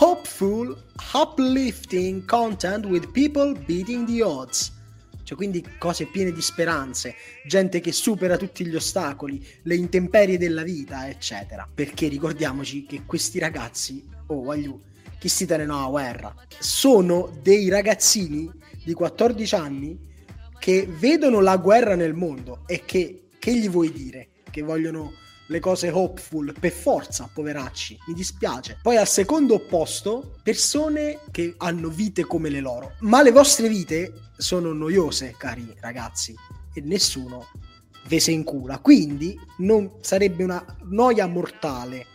hopeful, uplifting content with people beating the odds. Cioè, quindi cose piene di speranze, gente che supera tutti gli ostacoli, le intemperie della vita, eccetera. Perché ricordiamoci che questi ragazzi, oh, voglio, chi si tengono a guerra, sono dei ragazzini di 14 anni che vedono la guerra nel mondo e che, che gli vuoi dire? Che vogliono le cose hopeful per forza, poveracci, mi dispiace. Poi al secondo posto, persone che hanno vite come le loro, ma le vostre vite sono noiose, cari ragazzi, e nessuno ve se incula. Quindi non sarebbe una noia mortale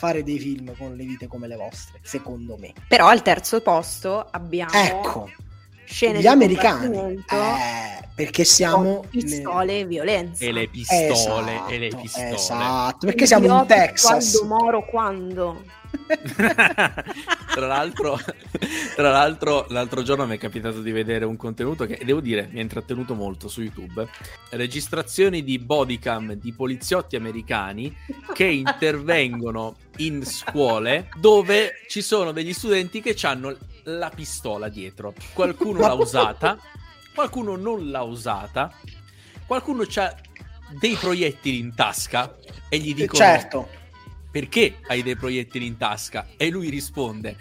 fare dei film con le vite come le vostre, secondo me. Però al terzo posto abbiamo Ecco, scene gli di americani, eh, perché siamo con pistole e violenza. E le pistole, Esatto, e le pistole. Esatto, perché siamo in Texas. Quando Moro quando? tra l'altro, tra l'altro, l'altro giorno mi è capitato di vedere un contenuto che devo dire mi ha intrattenuto molto su YouTube. Registrazioni di bodycam di poliziotti americani che intervengono in scuole dove ci sono degli studenti che hanno la pistola dietro. Qualcuno l'ha usata, qualcuno non l'ha usata, qualcuno ha dei proiettili in tasca e gli dicono certo. Perché hai dei proiettili in tasca? E lui risponde: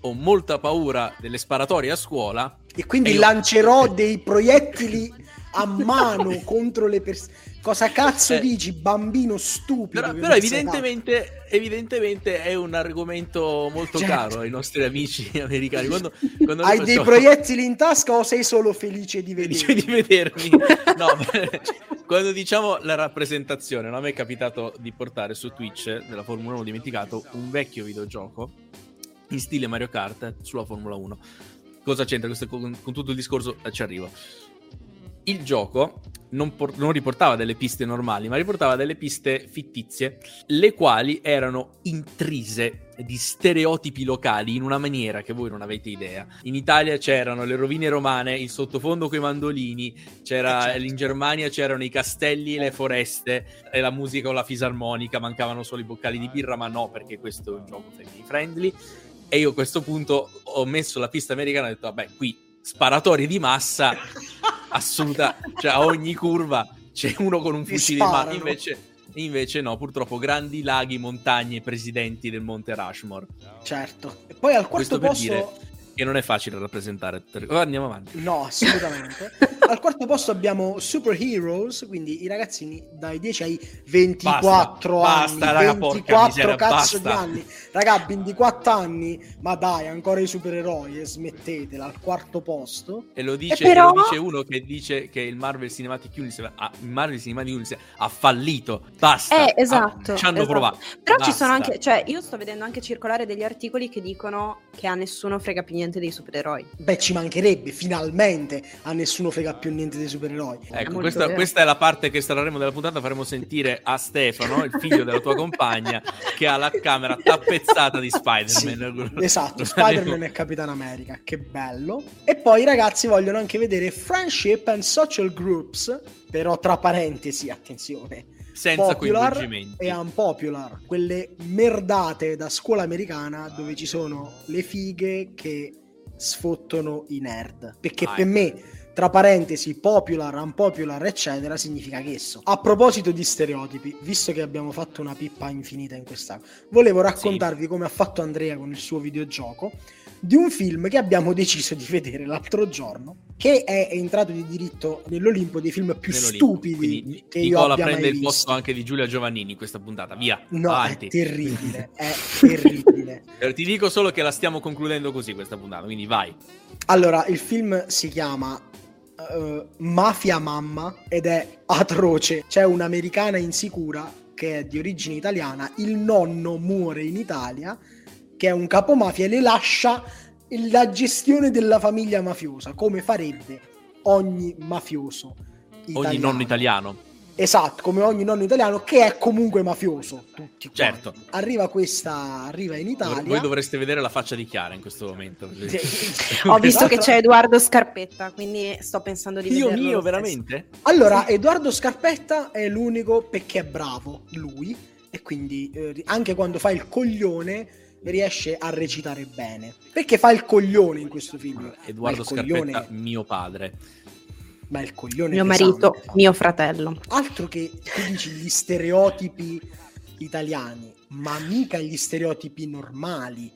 Ho molta paura delle sparatorie a scuola. E quindi E io- lancerò dei proiettili a mano contro le persone. Cosa cazzo Eh. dici, bambino stupido? Però, però evidentemente, evidentemente è un argomento molto Certo. caro ai nostri amici americani. Quando, quando Hai dei facciamo- proiettili in tasca o sei solo felice di vedere? Felice di vedermi. No, quando diciamo la rappresentazione, no? a me è capitato di portare su Twitch della Formula 1, ho dimenticato, un vecchio videogioco in stile Mario Kart sulla Formula 1. Cosa c'entra questo con, con tutto il discorso? Eh, Ci arrivo. Il gioco non, por- non riportava delle piste normali, ma riportava delle piste fittizie, le quali erano intrise di stereotipi locali in una maniera che voi non avete idea. In Italia c'erano le rovine romane, il sottofondo con i mandolini, c'era, Eh, certo. in Germania c'erano i castelli e le foreste, e la musica o la fisarmonica, mancavano solo i boccali di birra, ma no, perché questo è un gioco family friendly. E io a questo punto ho messo la pista americana e ho detto, vabbè, qui sparatori di massa assoluta, cioè a ogni curva c'è uno con un Ti fucile in mano. Invece, invece no, purtroppo grandi laghi, montagne, presidenti del Monte Rushmore. Certo. E poi al quarto Questo per posto... dire che non è facile rappresentare. Oh, Andiamo avanti. No, assolutamente. al quarto posto abbiamo Super Heroes, quindi i ragazzini dai 10 ai 24 Basta, anni. raga, porca 24 miseria, cazzo basta. di anni. Raga, 24 anni, ma dai, ancora i supereroi e smettetela al quarto posto. E lo dice, E però- lo dice uno che dice che il Marvel Cinematic Universe ha, Marvel Cinematic Universe ha fallito. Basta. Eh, esatto, Ah, ci hanno esatto. provato. Però ci Basta. sono anche, cioè io sto vedendo anche circolare degli articoli che dicono che a nessuno frega più niente dei supereroi. Beh, ci mancherebbe, finalmente a nessuno frega più niente dei supereroi. È Ecco, molto questa, questa è la parte che estrarremo dalla puntata. Faremo sentire a Stefano, il figlio della tua compagna, che ha la camera tappezzata di Spider-Man. Sì, esatto, Spider-Man e Capitan America, che bello. E poi i ragazzi vogliono anche vedere Friendship and Social Groups, però tra parentesi, attenzione, senza popular coinvolgimenti. e unpopular, quelle merdate da scuola americana dove ci sono le fighe che sfottono i nerd. Perché Ah, per ecco. me, tra parentesi, popular, unpopular, eccetera, significa che so. A proposito di stereotipi, visto che abbiamo fatto una pippa infinita in questa, volevo raccontarvi come ha fatto Andrea con il suo videogioco di un film che abbiamo deciso di vedere l'altro giorno, che è entrato di diritto nell'Olimpo dei film più Nell'Olimpo. stupidi Quindi che io Nicola abbia prende il posto anche di Giulia Giovannini in questa puntata. Via. No, avanti. è terribile, è terribile. Eh, Ti dico solo che la stiamo concludendo così questa puntata, quindi vai. Allora, il film si chiama eh, Mafia Mamma ed è atroce. C'è un'americana insicura che è di origine italiana, il nonno muore in Italia, che è un capomafia e le lascia la gestione della famiglia mafiosa, come farebbe ogni mafioso italiano. Ogni nonno italiano. Esatto, come ogni nonno italiano che è comunque mafioso. Tutti quanti. Certo. Arriva questa, arriva in Italia. Voi dovreste vedere la faccia di Chiara in questo momento. Ho visto che c'è Edoardo Scarpetta, quindi sto pensando di Io vederlo mio, veramente? Allora, Edoardo Scarpetta è l'unico perché è bravo lui e quindi eh, anche quando fa il coglione riesce a recitare bene. Perché fa il coglione in questo film? Edoardo il coglione- Scarpetta, mio padre. Ma il coglione Mio marito, mio fratello. Altro che tu dici gli stereotipi italiani, ma mica gli stereotipi normali.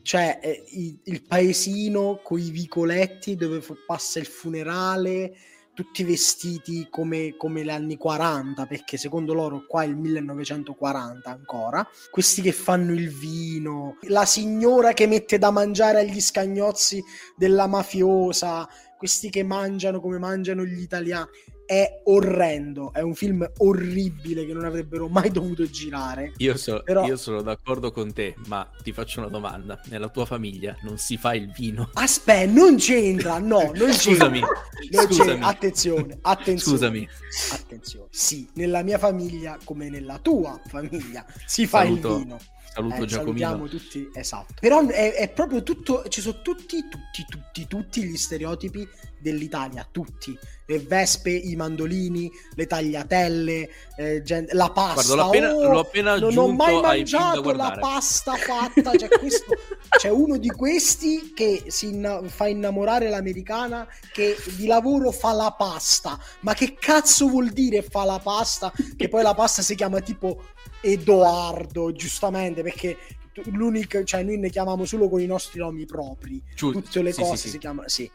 Cioè, eh, i- il paesino con i vicoletti dove f- passa il funerale, tutti vestiti come, come gli anni 40, perché secondo loro qua è il 1940 ancora. Questi che fanno il vino, la signora che mette da mangiare agli scagnozzi della mafiosa, questi che mangiano come mangiano gli italiani. È orrendo, è un film orribile che non avrebbero mai dovuto girare. Io, so- Però- io sono d'accordo con te, ma ti faccio una domanda. Nella tua famiglia non si fa il vino? Aspetta, non c'entra, no, non Scusami, c'entra. Non scusami. c'entra. Attenzione, attenzione. Scusami. Attenzione. Sì, nella mia famiglia come nella tua famiglia si fa Saluto- il vino. Saluto Eh, Giacomino. tutti, esatto. Però è, è proprio tutto, ci sono tutti, tutti, tutti, tutti gli stereotipi dell'Italia, tutti. Le vespe, i mandolini, le tagliatelle, eh, gen- la pasta. Guarda, l'ho appena, Oh, l'ho appena non ho mai mangiato la pasta fatta. C'è, questo- c'è uno di questi che si inna- fa innamorare l'americana che di lavoro fa la pasta. Ma che cazzo vuol dire fa la pasta? Che poi la pasta si chiama tipo Edoardo, giustamente, perché l'unico, cioè noi ne chiamiamo solo con i nostri nomi propri. Giu- Tutte le sì, cose sì, si chiamano, sì.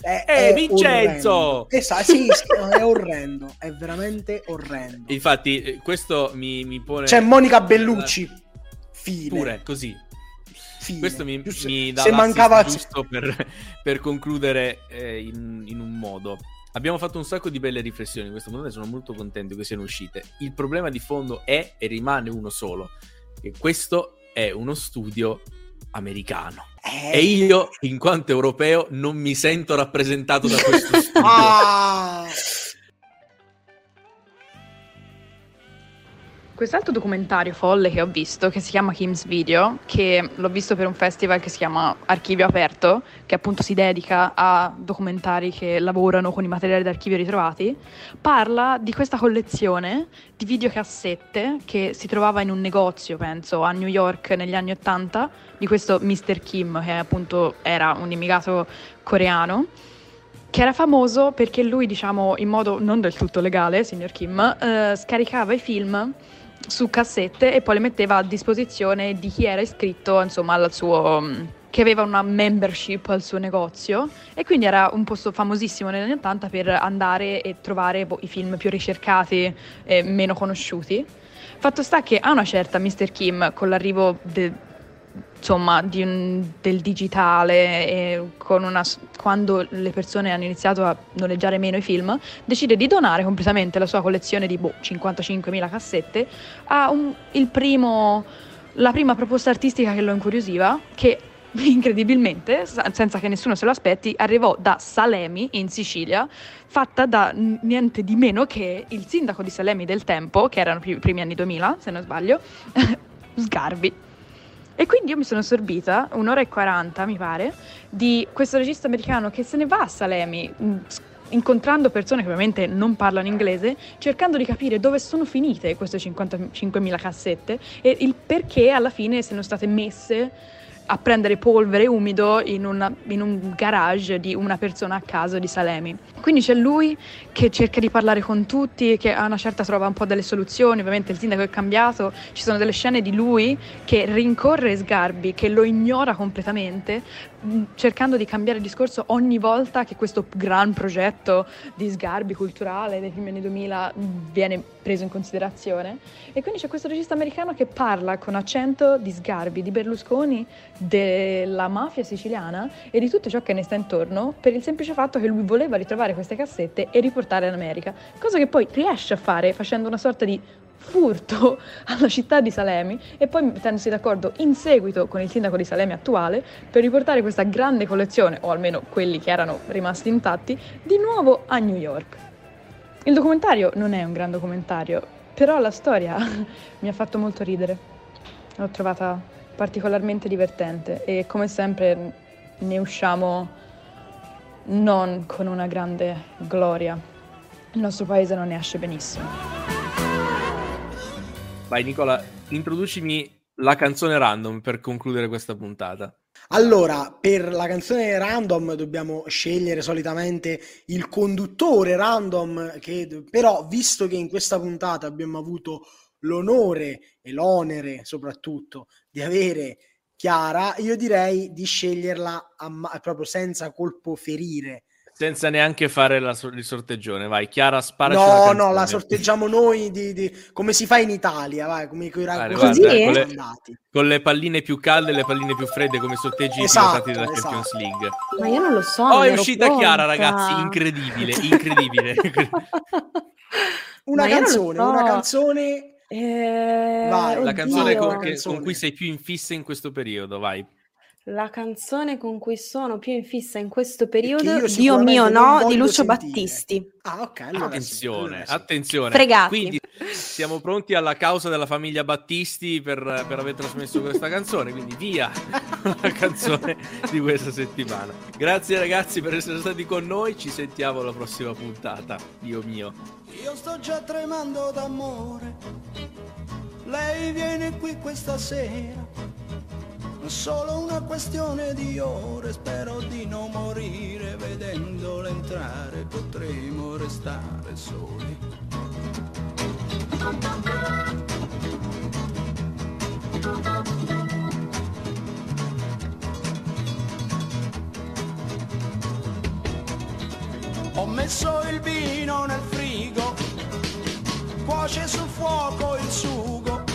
È, Eh, è Vincenzo! orrendo. Esatto, sì, è orrendo, è veramente orrendo. Infatti, eh, questo mi, mi pone... C'è Monica Bellucci, fine. Pure, così. fine. Questo mi, Giusto- mi dà se mancava giusto per, per concludere eh, in, in un modo. Abbiamo fatto un sacco di belle riflessioni in questo mondo e sono molto contento che siano uscite. Il problema di fondo è e rimane uno solo, che questo è uno studio americano. Eh, E io, in quanto europeo, non mi sento rappresentato da questo studio. Ah! Quest'altro documentario folle che ho visto, che si chiama Kim's Video, che l'ho visto per un festival che si chiama Archivio Aperto, che appunto si dedica a documentari che lavorano con i materiali d'archivio ritrovati, parla di questa collezione di videocassette che si trovava in un negozio, penso, a New York negli anni Ottanta, di questo Mr. Kim, che appunto era un immigrato coreano che era famoso perché lui, diciamo, in modo non del tutto legale, signor Kim, eh, scaricava i film su cassette e poi le metteva a disposizione di chi era iscritto, insomma, al suo mm, che aveva una membership al suo negozio e quindi era un posto famosissimo negli anni 80 per andare e trovare boh, i film più ricercati e meno conosciuti. Fatto sta che a una certa Mr. Kim, con l'arrivo de- insomma, di del digitale una, quando le persone hanno iniziato a noleggiare meno i film, decide di donare completamente la sua collezione di boh, 55.000 cassette a un- primo, la prima proposta artistica che lo incuriosiva, che incredibilmente, senza che nessuno se lo aspetti, arrivò da Salemi in Sicilia, fatta da niente di meno che il sindaco di Salemi del tempo, che erano i primi anni 2000, se non sbaglio, Sgarbi. E quindi io mi sono sorbita un'ora e 40, mi pare, di questo regista americano che se ne va a Salemi, s- incontrando persone che ovviamente non parlano inglese, cercando di capire dove sono finite queste 55.000 cassette e il perché alla fine siano state messe a prendere polvere umido in, una- in un garage di una persona a caso di Salemi. Quindi c'è lui che cerca di parlare con tutti, che a una certa trova un po' delle soluzioni, ovviamente il sindaco è cambiato, ci sono delle scene di lui che rincorre Sgarbi, che lo ignora completamente, cercando di cambiare discorso ogni volta che questo gran progetto di Sgarbi culturale dei primi anni 2000 mh, viene preso in considerazione. E quindi c'è questo regista americano che parla con accento di Sgarbi, di Berlusconi, della mafia siciliana e di tutto ciò che ne sta intorno per il semplice fatto che lui voleva ritrovare queste cassette e riportarle in America, cosa che poi riesce a fare facendo una sorta di furto alla città di Salemi e poi mettendosi d'accordo in seguito con il sindaco di Salemi attuale per riportare questa grande collezione, o almeno quelli che erano rimasti intatti, di nuovo a New York. Il documentario non è un gran documentario, però la storia mi ha fatto molto ridere. L'ho trovata particolarmente divertente e come sempre ne usciamo non con una grande gloria. Il nostro paese non ne esce benissimo. Vai Nicola, introducimi la canzone random per concludere questa puntata. Allora, per la canzone random dobbiamo scegliere solitamente il conduttore random, che però visto che in questa puntata abbiamo avuto l'onore e l'onere soprattutto di avere Chiara, io direi di sceglierla a, proprio senza colpo ferire senza neanche fare la, il sorteggione, vai. Chiara, spara. No, no, la sorteggiamo noi di, di, come si fa in Italia, vai, come con i vale, Così guarda, con, le, con, le, palline più calde e le palline più fredde, come sorteggi esatto, i pilotati della esatto. Champions League. Ma io non lo so. Oh, è uscita pronta. Chiara, ragazzi, incredibile, incredibile. una, canzone, so. una canzone, eh, vai, la canzone con, che, con cui sei più in fissa in questo periodo, vai. La canzone con cui sono più in fissa in questo periodo, Dio mio no, di Lucio sentire. Battisti. Ah, ok. Allora attenzione, sì, attenzione. Fregati. Quindi siamo pronti alla causa della famiglia Battisti per, per aver trasmesso questa canzone, quindi via la canzone di questa settimana. Grazie ragazzi per essere stati con noi, ci sentiamo alla prossima puntata. Dio mio. Io sto già tremando d'amore, lei viene qui questa sera solo una questione di ore, spero di non morire vedendolo entrare, potremo restare soli. Ho messo il vino nel frigo, cuoce sul fuoco il sugo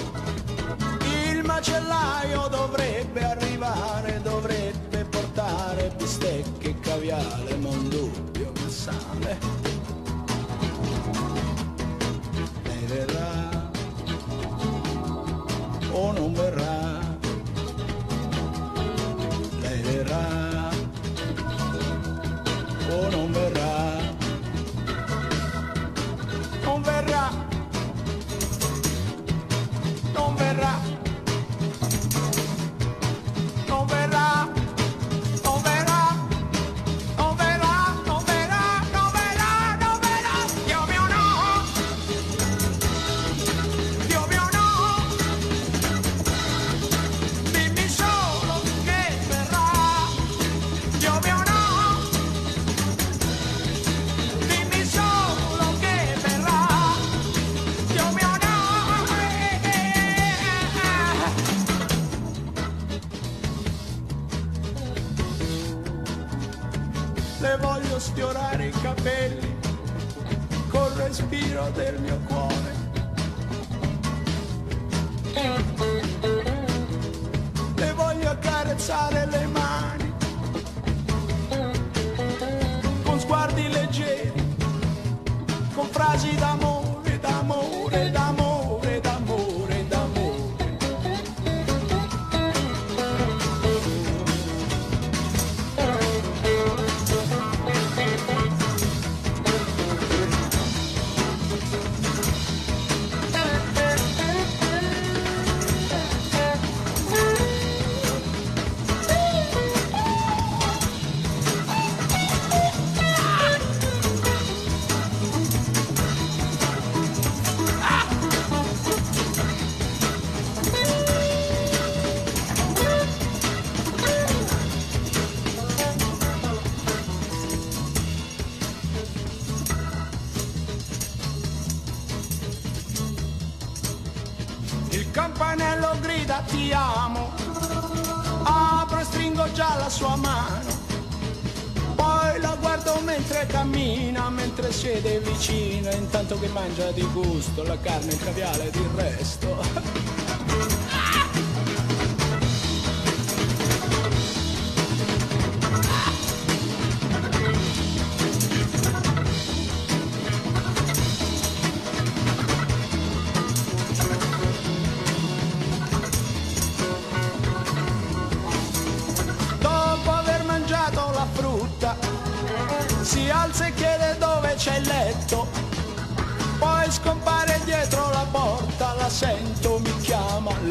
macellaio dovrebbe arrivare, dovrebbe portare bistecche e caviale, ma un dubbio mi sale. Lei verrà o non verrà? Lei verrà o non verrà? Non verrà, del mio cuore. Intanto che mangia di gusto la carne, il caviale ed il resto.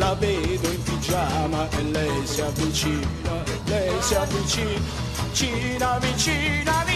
la vedo in pigiama e lei si avvicina, lei si avvicina, vicina, vicina.